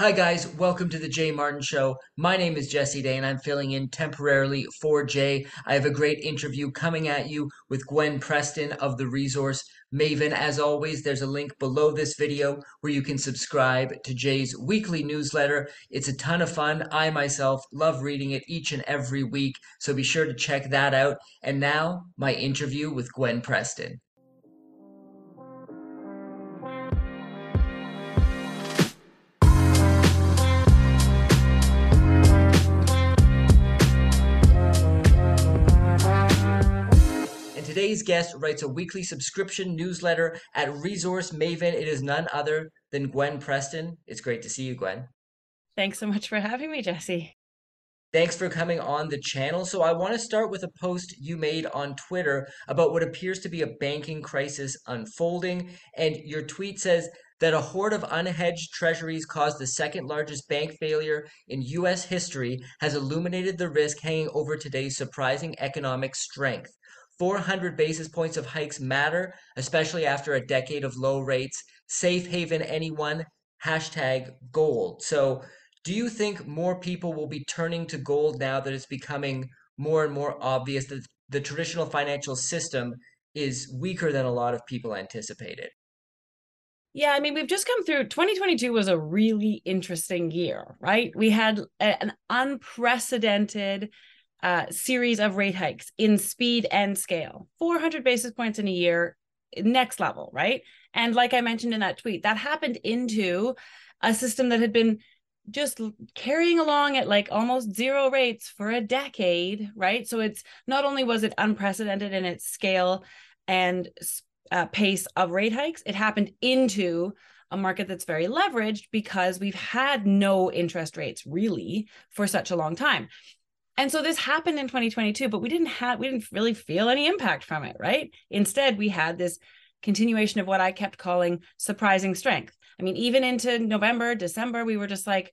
Hi, guys. Welcome to the Jay Martin Show. My name is Jesse Day, and I'm filling in temporarily for Jay. I have a great interview coming at you with Gwen Preston of the Resource Maven. As always, there's a link below this video where you can subscribe to Jay's weekly newsletter. It's a ton of fun. I myself love reading it each and every week, so be sure to check that out. And now, my interview with Gwen Preston. Today's guest writes a weekly subscription newsletter at Resource Maven. It is none other than Gwen Preston. It's great to see you, Gwen. Thanks so much for having me, Jesse. Thanks for coming on the channel. So, I want to start with a post you made on Twitter about what appears to be a banking crisis unfolding. And your tweet says that a horde of unhedged treasuries caused the second largest bank failure in U.S. history has illuminated the risk hanging over today's surprising economic strength. 400 basis points of hikes matter, especially after a decade of low rates. Safe haven anyone, hashtag gold. So, do you think more people will be turning to gold now that it's becoming more and more obvious that the traditional financial system is weaker than a lot of people anticipated? Yeah, I mean, we've just come through 2022 was a really interesting year, right? We had an unprecedented uh, series of rate hikes in speed and scale. 400 basis points in a year next level right? And like i mentioned in that tweet that happened into a system that had been just carrying along at like almost zero rates for a decade right? So it's not only was it unprecedented in its scale and uh, pace of rate hikes it happened into a market that's very leveraged because we've had no interest rates really for such a long time and so this happened in 2022, but we didn't have we didn't really feel any impact from it, right? Instead, we had this continuation of what I kept calling surprising strength. I mean, even into November, December, we were just like,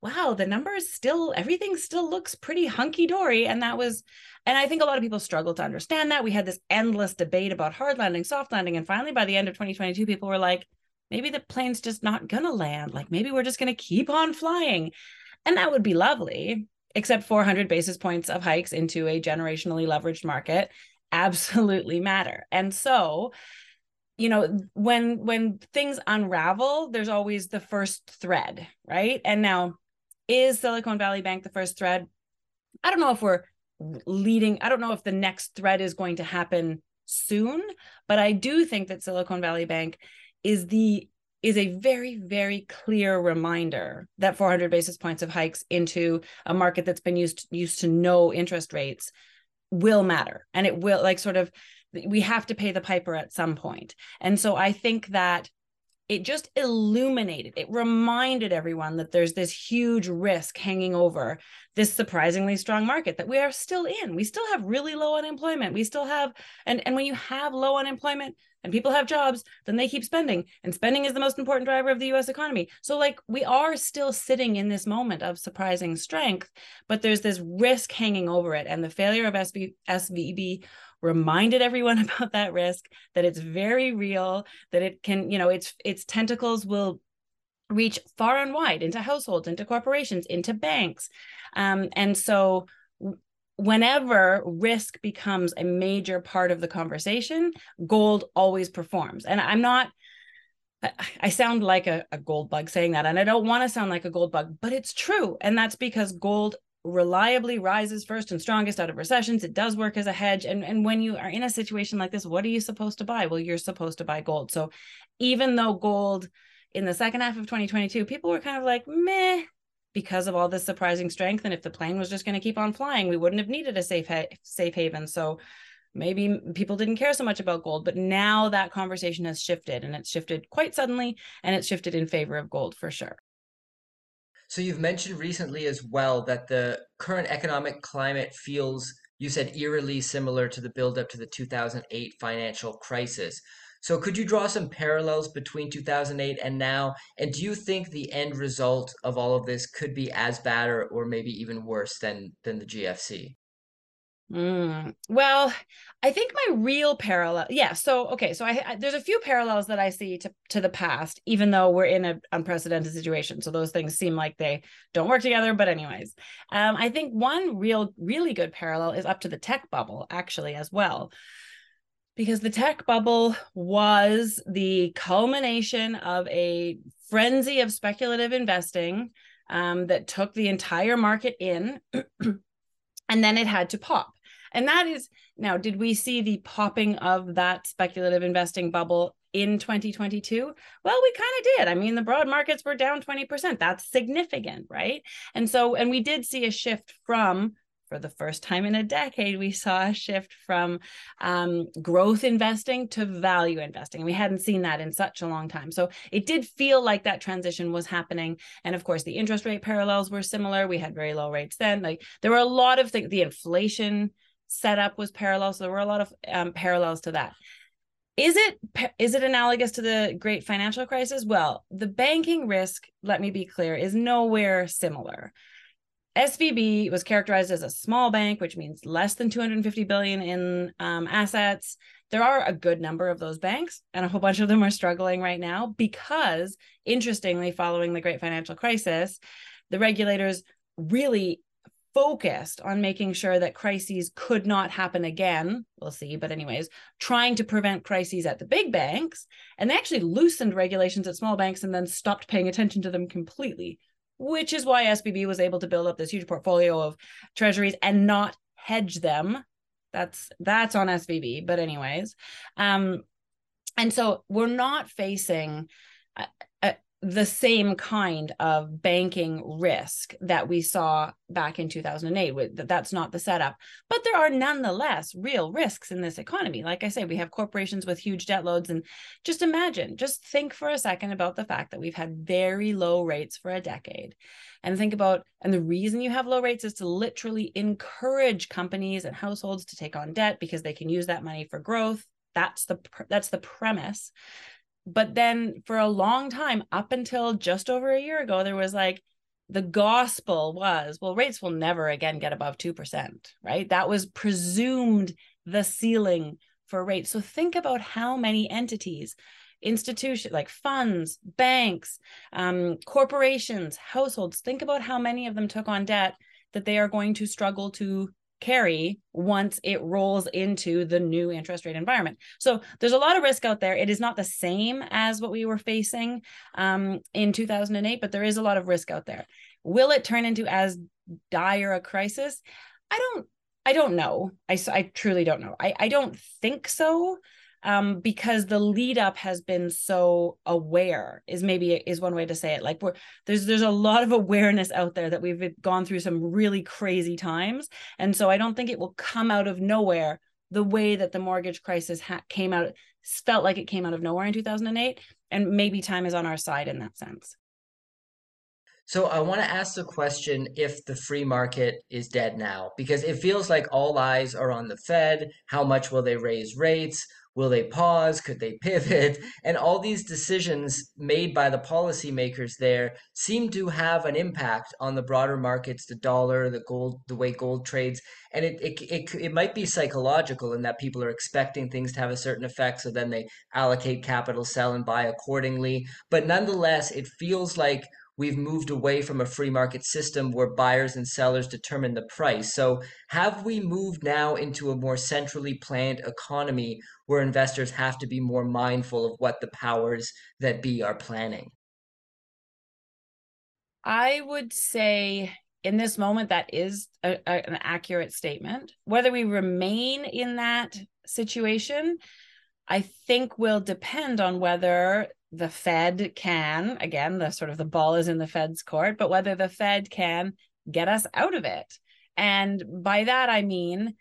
wow, the numbers still, everything still looks pretty hunky dory. And that was, and I think a lot of people struggled to understand that. We had this endless debate about hard landing, soft landing. And finally, by the end of 2022, people were like, maybe the plane's just not going to land. Like maybe we're just going to keep on flying. And that would be lovely except 400 basis points of hikes into a generationally leveraged market absolutely matter. And so, you know, when when things unravel, there's always the first thread, right? And now is Silicon Valley Bank the first thread? I don't know if we're leading, I don't know if the next thread is going to happen soon, but I do think that Silicon Valley Bank is the is a very, very clear reminder that 400 basis points of hikes into a market that's been used used to no interest rates will matter, and it will like sort of we have to pay the piper at some point. And so I think that it just illuminated, it reminded everyone that there's this huge risk hanging over this surprisingly strong market that we are still in. We still have really low unemployment. We still have, and, and when you have low unemployment and people have jobs, then they keep spending. And spending is the most important driver of the US economy. So, like, we are still sitting in this moment of surprising strength, but there's this risk hanging over it. And the failure of SB, SVB reminded everyone about that risk that it's very real that it can you know its its tentacles will reach far and wide into households into corporations into banks um, and so whenever risk becomes a major part of the conversation gold always performs and i'm not I sound like a, a gold bug saying that, and I don't want to sound like a gold bug, but it's true. And that's because gold reliably rises first and strongest out of recessions. It does work as a hedge. And, and when you are in a situation like this, what are you supposed to buy? Well, you're supposed to buy gold. So even though gold in the second half of 2022, people were kind of like, meh, because of all this surprising strength. And if the plane was just going to keep on flying, we wouldn't have needed a safe ha- safe haven. So maybe people didn't care so much about gold, but now that conversation has shifted and it's shifted quite suddenly and it's shifted in favor of gold for sure. So you've mentioned recently as well that the current economic climate feels, you said, eerily similar to the buildup to the 2008 financial crisis. So could you draw some parallels between 2008 and now? And do you think the end result of all of this could be as bad or, or maybe even worse than than the GFC? Mm, well, I think my real parallel, yeah. So okay, so I, I, there's a few parallels that I see to to the past, even though we're in an unprecedented situation. So those things seem like they don't work together. But anyways, um, I think one real really good parallel is up to the tech bubble actually as well, because the tech bubble was the culmination of a frenzy of speculative investing um, that took the entire market in. and then it had to pop and that is now, did we see the popping of that speculative investing bubble in 2022? Well, we kind of did. I mean, the broad markets were down 20%. That's significant, right? And so, and we did see a shift from for the first time in a decade, we saw a shift from um, growth investing to value investing. We hadn't seen that in such a long time. So it did feel like that transition was happening. And of course, the interest rate parallels were similar. We had very low rates then. Like there were a lot of things, the inflation setup was parallel. So there were a lot of um, parallels to that. Is it is it analogous to the great financial crisis? Well, the banking risk, let me be clear, is nowhere similar. SVB was characterized as a small bank, which means less than 250 billion in um, assets. There are a good number of those banks, and a whole bunch of them are struggling right now because, interestingly, following the great financial crisis, the regulators really focused on making sure that crises could not happen again. We'll see, but anyways, trying to prevent crises at the big banks. And they actually loosened regulations at small banks and then stopped paying attention to them completely, which is why SVB was able to build up this huge portfolio of treasuries and not hedge them. That's that's on SVB, but anyways. Um and so we're not facing the same kind of banking risk that we saw back in 2008 that's not the setup. But there are nonetheless real risks in this economy. Like i say we have corporations with huge debt loads and just imagine just think for a second about the fact that we've had very low rates for a decade. And think about and the reason you have low rates is to literally encourage companies and households to take on debt because they can use that money for growth. That's the that's the premise but then for a long time, up until just over a year ago, there was like the gospel was, well, rates will never again get above 2%, right? That was presumed the ceiling for rates. So think about how many entities, institutions like funds, banks, um, corporations, households, think about how many of them took on debt that they are going to struggle to carry once it rolls into the new interest rate environment. So there's a lot of risk out there. It is not the same as what we were facing um, in 2008, but there is a lot of risk out there. Will it turn into as dire a crisis? I don't. I don't know. I, I truly don't know. I, I don't think so um, because the lead up has been so aware is maybe is one way to say it like we're there's there's a lot of awareness out there that we've gone through some really crazy times and so i don't think it will come out of nowhere the way that the mortgage crisis ha- came out felt like it came out of nowhere in 2008 and maybe time is on our side in that sense so I want to ask the question if the free market is dead now, because it feels like all eyes are on the Fed. How much will they raise rates? Will they pause? Could they pivot? And all these decisions made by the policymakers there seem to have an impact on the broader markets, the dollar, the gold, the way gold trades. And it, it, it, it might be psychological in that people are expecting things to have a certain effect. So then they allocate capital, sell, and buy accordingly. But nonetheless, it feels like we've moved away from a free market system where buyers and sellers determine the price. So, have we moved now into a more centrally planned economy where investors have to be more mindful of what the powers that be are planning? I would say in this moment that is a, a, an accurate statement. Whether we remain in that situation, I think will depend on whether the Fed can, again, the sort of the ball is in the Fed's court, but whether the Fed can get us out of it. And by that, I mean,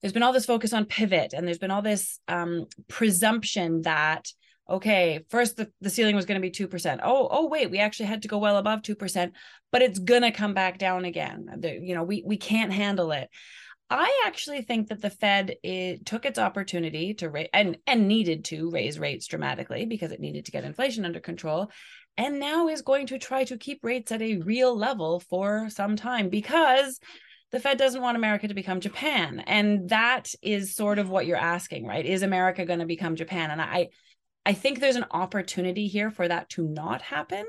there's been all this focus on pivot and there's been all this um, presumption that, okay, first the, the ceiling was going to be 2%. Oh, oh, wait, we actually had to go well above 2%, but it's going to come back down again. The, you know, we, we can't handle it. I actually think that the Fed it, took its opportunity to raise and and needed to raise rates dramatically because it needed to get inflation under control, and now is going to try to keep rates at a real level for some time because the Fed doesn't want America to become Japan. And that is sort of what you're asking, right? Is America going to become Japan? And I I think there's an opportunity here for that to not happen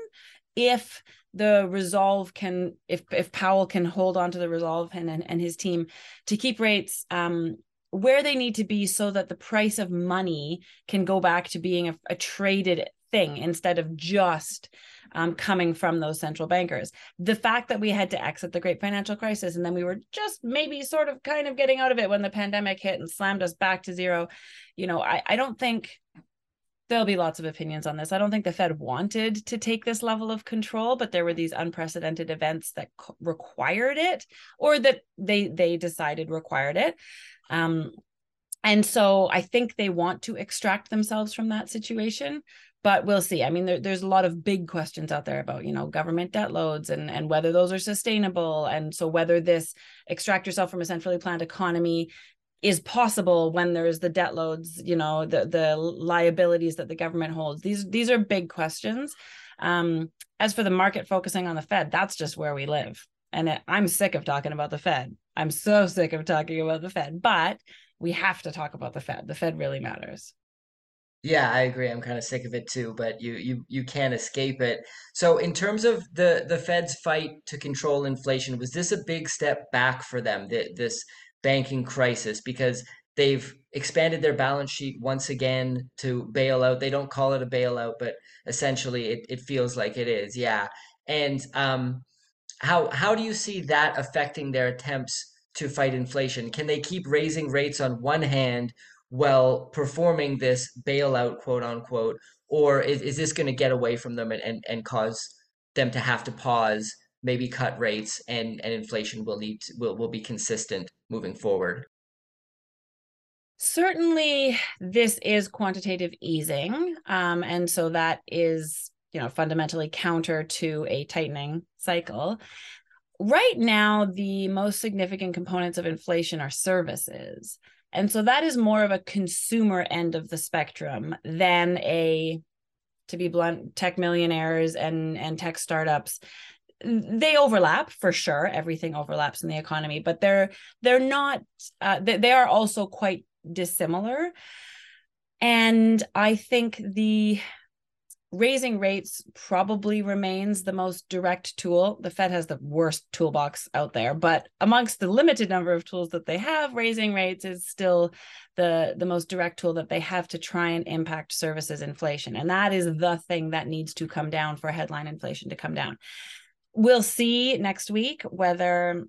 if the resolve can if if Powell can hold on to the resolve and and, and his team to keep rates um where they need to be so that the price of money can go back to being a, a traded thing instead of just um, coming from those central bankers. The fact that we had to exit the great financial crisis and then we were just maybe sort of kind of getting out of it when the pandemic hit and slammed us back to zero, you know, I, I don't think there'll be lots of opinions on this. I don't think the Fed wanted to take this level of control, but there were these unprecedented events that required it, or that they they decided required it. Um, and so I think they want to extract themselves from that situation but we'll see. I mean, there, there's a lot of big questions out there about, you know, government debt loads and and whether those are sustainable, and so whether this extract yourself from a centrally planned economy is possible when there's the debt loads, you know, the the liabilities that the government holds. These these are big questions. Um, as for the market focusing on the Fed, that's just where we live. And it, I'm sick of talking about the Fed. I'm so sick of talking about the Fed, but we have to talk about the Fed. The Fed really matters. Yeah, I agree. I'm kind of sick of it too, but you you you can't escape it. So in terms of the the Fed's fight to control inflation, was this a big step back for them, the, this banking crisis? Because they've expanded their balance sheet once again to bail out. They don't call it a bailout, but essentially it, it feels like it is. Yeah. And um, how how do you see that affecting their attempts to fight inflation? Can they keep raising rates on one hand while performing this bailout, quote unquote, or is, is this going to get away from them and, and, and cause them to have to pause, maybe cut rates, and, and inflation will need to, will, will be consistent moving forward? Certainly, this is quantitative easing, um, and so that is you know fundamentally counter to a tightening cycle right now the most significant components of inflation are services and so that is more of a consumer end of the spectrum than a, to be blunt, tech millionaires and, and tech startups. They overlap for sure. Everything overlaps in the economy, but they're they're not. Uh, they, they are also quite dissimilar. And I think the raising rates probably remains the most direct tool. The Fed has the worst toolbox out there, but amongst the limited number of tools that they have, raising rates is still the the most direct tool that they have to try and impact services inflation. And that is the thing that needs to come down for headline inflation to come down. We'll see next week whether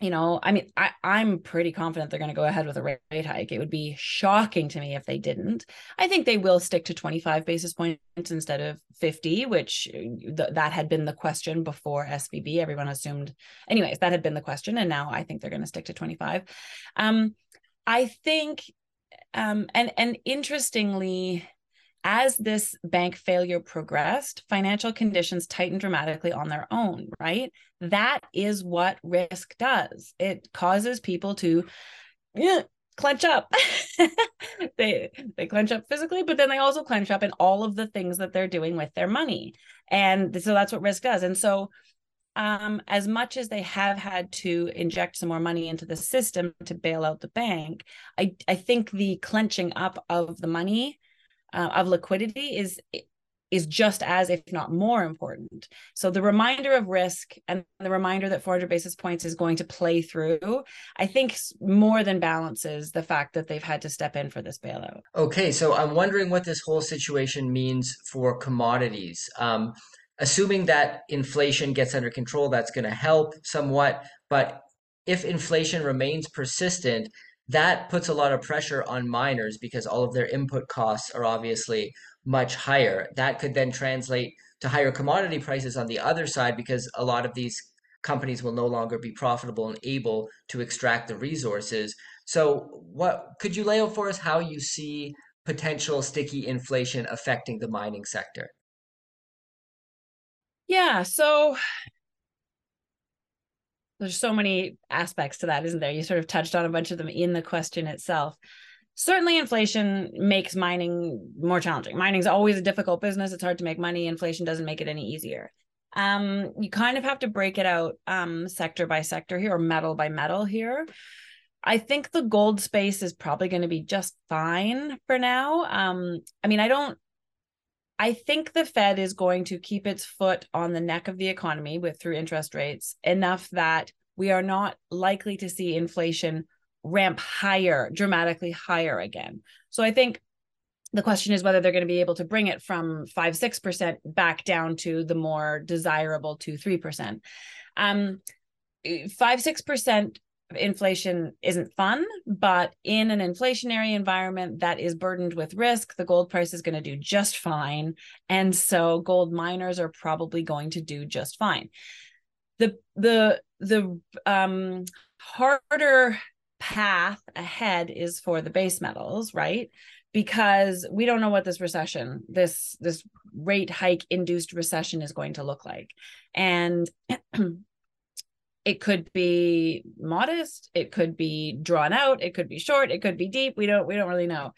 you know, I mean, I, I'm pretty confident they're going to go ahead with a rate hike. It would be shocking to me if they didn't. I think they will stick to 25 basis points instead of 50, which uh, th- that had been the question before SVB. Everyone assumed, anyways, that had been the question, and now I think they're going to stick to 25. Um, I think, um, and and interestingly, as this bank failure progressed, financial conditions tightened dramatically on their own, right? That is what risk does. It causes people to yeah, clench up. they they clench up physically, but then they also clench up in all of the things that they're doing with their money. And so that's what risk does. And so um, as much as they have had to inject some more money into the system to bail out the bank, I, I think the clenching up of the money uh, of liquidity is is just as if not more important. So the reminder of risk and the reminder that 400 basis points is going to play through i think more than balances the fact that they've had to step in for this bailout. Okay so i'm wondering what this whole situation means for commodities. Um, assuming that inflation gets under control that's going to help somewhat but if inflation remains persistent that puts a lot of pressure on miners because all of their input costs are obviously much higher. That could then translate to higher commodity prices on the other side because a lot of these companies will no longer be profitable and able to extract the resources. So, what could you lay out for us how you see potential sticky inflation affecting the mining sector? Yeah, so there's so many aspects to that, isn't there? You sort of touched on a bunch of them in the question itself. Certainly, inflation makes mining more challenging. Mining is always a difficult business. It's hard to make money. Inflation doesn't make it any easier. Um, you kind of have to break it out um, sector by sector here or metal by metal here. I think the gold space is probably going to be just fine for now. Um, I mean, I don't I think the Fed is going to keep its foot on the neck of the economy with through interest rates enough that we are not likely to see inflation ramp higher, dramatically higher again. So I think the question is whether they're going to be able to bring it from 5 6% back down to the more desirable 2 3%. Um 5 6% inflation isn't fun, but in an inflationary environment that is burdened with risk, the gold price is going to do just fine. And so gold miners are probably going to do just fine. The the the um harder path ahead is for the base metals, right? Because we don't know what this recession, this this rate hike induced recession is going to look like. And it could be modest it could be drawn out it could be short it could be deep we don't we don't really know.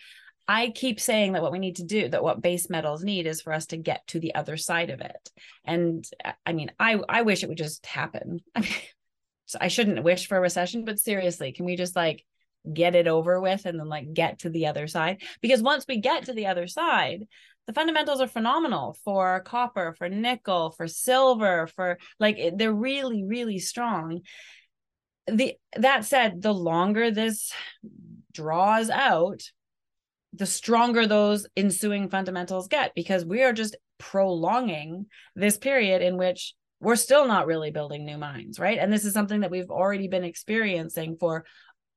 I keep saying that what we need to do that what base metals need is for us to get to the other side of it. And uh, i mean i i wish it would just happen. I mean so i shouldn't wish for a recession but seriously can we just like get it over with and then like get to the other side? Because once we get to the other side the fundamentals are phenomenal for copper, for nickel, for silver, for like they're really, really strong. The that said, the longer this draws out, the stronger those ensuing fundamentals get because we are just prolonging this period in which we're still not really building new mines, right? And this is something that we've already been experiencing for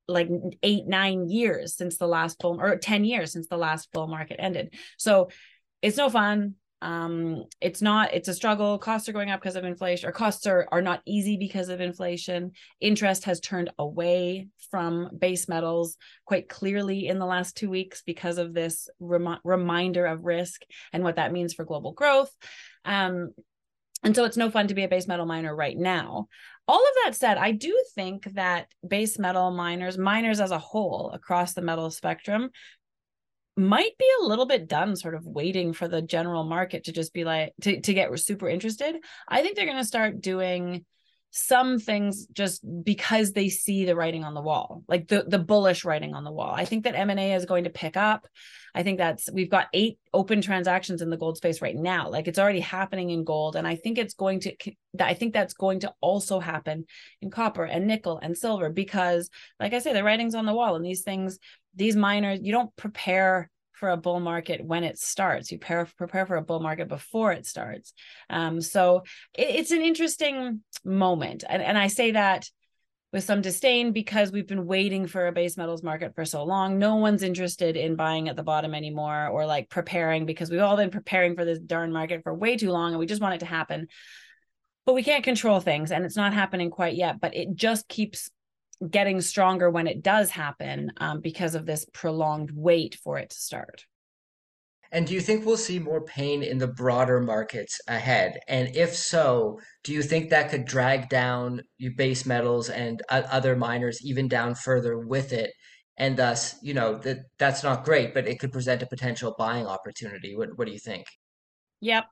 like eight, nine years since the last bull or 10 years since the last bull market ended. So it's no fun. Um it's not it's a struggle. Costs are going up because of inflation or costs are are not easy because of inflation. Interest has turned away from base metals quite clearly in the last 2 weeks because of this rem- reminder of risk and what that means for global growth. Um and so it's no fun to be a base metal miner right now. All of that said i do think that base metal miners miners as a whole across the metal spectrum might be a little bit done sort of waiting for the general market to just be like to, to get super interested. I think they're going to start doing some things just because they see the writing on the wall like the the bullish writing on the wall. I think that m&a is going to pick up. I think that's we've got eight open transactions in the gold space right now. Like it's already happening in gold and i think it's going to i think that's going to also happen in copper and nickel and silver because like i say the writing's on the wall and these things these miners, you don't prepare for a bull market when it starts. You prepare, for a bull market before it starts. Um, so it, it's an interesting moment. And, and I say that with some disdain because we've been waiting for a base metals market for so long. No one's interested in buying at the bottom anymore or like preparing because we've all been preparing for this darn market for way too long and we just want it to happen. But we can't control things and it's not happening quite yet, but it just keeps getting stronger when it does happen um, because of this prolonged wait for it to start. And do you think we'll see more pain in the broader markets ahead? And if so, do you think that could drag down your base metals and other miners even down further with it? And thus, you know, that that's not great, but it could present a potential buying opportunity. What what do you think? Yep.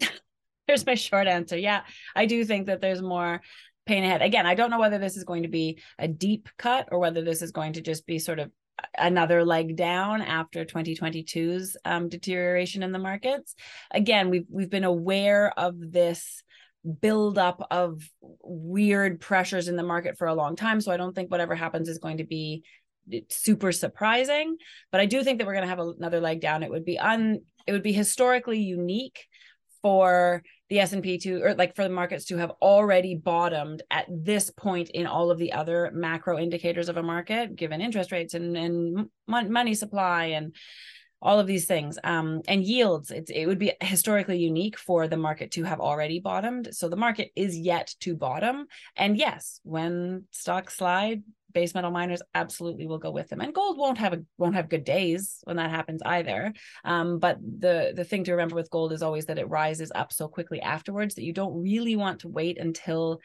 Here's my short answer. Yeah, I do think that there's more pain ahead. Again, I don't know whether this is going to be a deep cut or whether this is going to just be sort of another leg down after 2022's um, deterioration in the markets. Again, we've we've been aware of this buildup of weird pressures in the market for a long time. So I don't think whatever happens is going to be super surprising. But I do think that we're going to have another leg down. It would be un it would be historically unique for the S&P to or like for the markets to have already bottomed at this point in all of the other macro indicators of a market given interest rates and and money supply and all of these things um, and yields it's, it would be historically unique for the market to have already bottomed. So the market is yet to bottom. And yes when stocks slide base metal miners absolutely will go with them. And gold won't have a won't have good days when that happens either. Um, but the the thing to remember with gold is always that it rises up so quickly afterwards that you don't really want to wait until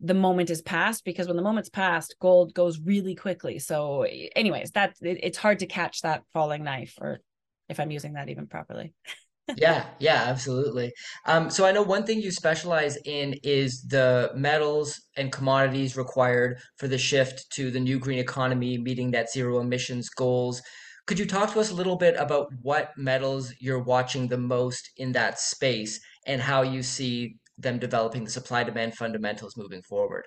the moment is past because when the moment's past gold goes really quickly. So anyways that it, it's hard to catch that falling knife or if i'm using that even properly Yeah, yeah, absolutely. Um, so I know one thing you specialize in is the metals and commodities required for the shift to the new green economy, meeting that zero emissions goals. Could you talk to us a little bit about what metals you're watching the most in that space and how you see them developing the supply demand fundamentals moving forward?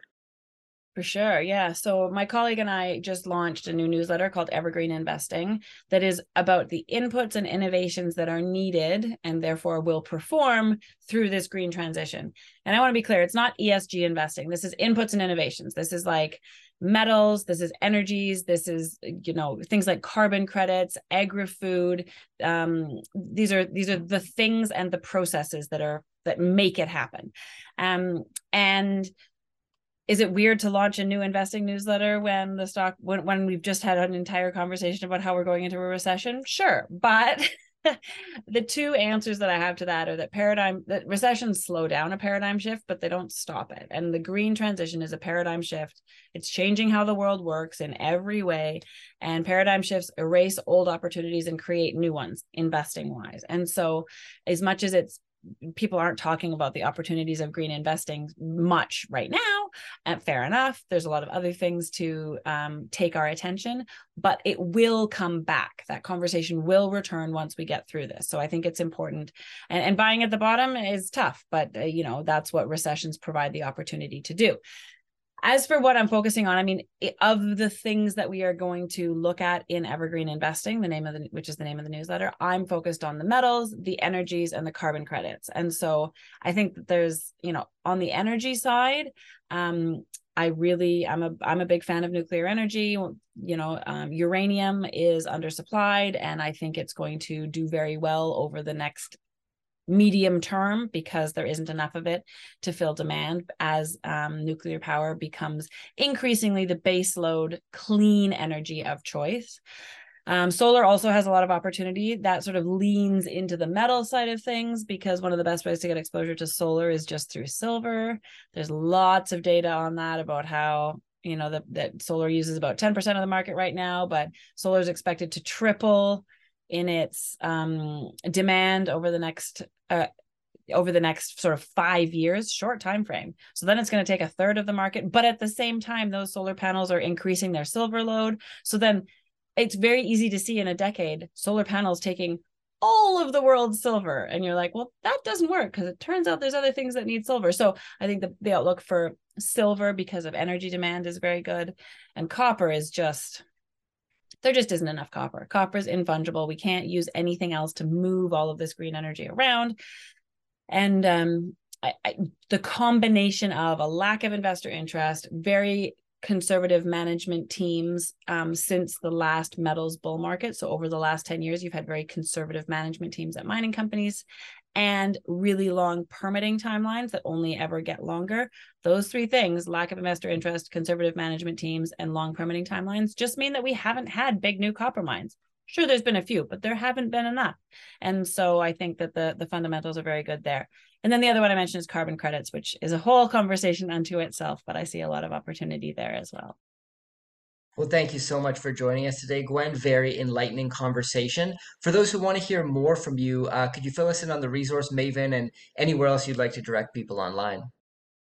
For sure. Yeah. So my colleague and I just launched a new newsletter called Evergreen Investing that is about the inputs and innovations that are needed and therefore will perform through this green transition. And I want to be clear, it's not ESG investing. This is inputs and innovations. This is like metals, this is energies, this is you know things like carbon credits, agri-food. Um, these are these are the things and the processes that are that make it happen. Um, and is it weird to launch a new investing newsletter when the stock when, when we've just had an entire conversation about how we're going into a recession? Sure but the two answers that i have to that are that paradigm that recessions slow down a paradigm shift but they don't stop it. And the green transition is a paradigm shift. It's changing how the world works in every way and paradigm shifts erase old opportunities and create new ones investing wise and so as much as it's people aren't talking about the opportunities of green investing much right now and fair enough. There's a lot of other things to um, take our attention but it will come back. That conversation will return once we get through this. So i think it's important. And, and buying at the bottom is tough but uh, you know that's what recessions provide the opportunity to do as for what I'm focusing on, I mean, of the things that we are going to look at in Evergreen Investing, the name of the which is the name of the newsletter, I'm focused on the metals, the energies, and the carbon credits. And so I think that there's, you know, on the energy side, um, I really I'm a I'm a big fan of nuclear energy. You know, um, uranium is undersupplied, and I think it's going to do very well over the next medium term because there isn't enough of it to fill demand as um, nuclear power becomes increasingly the baseload clean energy of choice. Um, solar also has a lot of opportunity that sort of leans into the metal side of things because one of the best ways to get exposure to solar is just through silver. There's lots of data on that about how you know that that solar uses about 10% of the market right now, but solar is expected to triple in its um, demand over the next uh, over the next sort of five years short time frame so then it's going to take a third of the market but at the same time those solar panels are increasing their silver load. So then it's very easy to see in a decade solar panels taking all of the world's silver and you're like well that doesn't work because it turns out there's other things that need silver. So i think the, the outlook for silver because of energy demand is very good and copper is just there just isn't enough copper. Copper is infungible. We can't use anything else to move all of this green energy around. And um, I, I, the combination of a lack of investor interest, very conservative management teams um, since the last metals bull market. So, over the last 10 years, you've had very conservative management teams at mining companies and really long permitting timelines that only ever get longer. Those three things lack of investor interest, conservative management teams, and long permitting timelines just mean that we haven't had big new copper mines. Sure, there's been a few, but there haven't been enough. And so I think that the, the fundamentals are very good there. And then the other one I mentioned is carbon credits, which is a whole conversation unto itself, but I see a lot of opportunity there as well. Well, thank you so much for joining us today, Gwen. Very enlightening conversation. For those who want to hear more from you, uh, could you fill us in on the resource Maven and anywhere else you'd like to direct people online?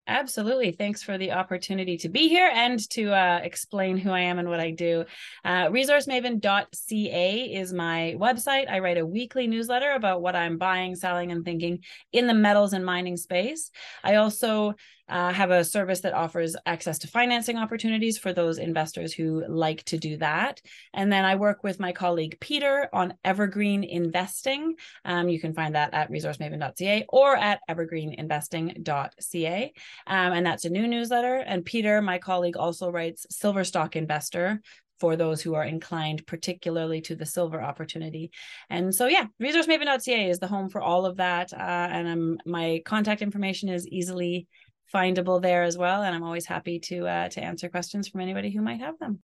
Absolutely. Thanks for the opportunity to be here and to uh, explain who I am and what I do. Uh, resourcemaven.ca is my website. I write a weekly newsletter about what I'm buying, selling, and thinking in the metals and mining space. I also uh, have a service that offers access to financing opportunities for those investors who like to do that. And then I work with my colleague Peter on Evergreen Investing. Um, you can find that at resourcemaven.ca or at evergreeninvesting.ca. Um, and that's a new newsletter. And Peter, my colleague, also writes Silver Stock Investor for those who are inclined particularly to the silver opportunity. And so, yeah, resourcemaven.ca is the home for all of that. Uh, and I'm, my contact information is easily findable there as well. And I'm always happy to uh, to answer questions from anybody who might have them.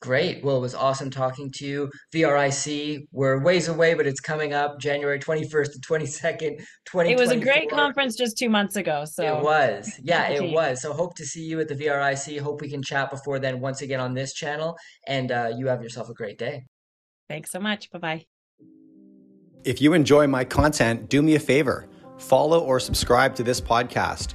Great. Well, it was awesome talking to you. VRIC, we're ways away, but it's coming up January 21st to 22nd, 2024. It was a great conference just two months ago. So it was. Yeah, it was. So hope to see you at the VRIC. Hope we can chat before then once again on this channel. And uh, you have yourself a great day. Thanks so much. Bye bye. If you enjoy my content, do me a favor follow or subscribe to this podcast.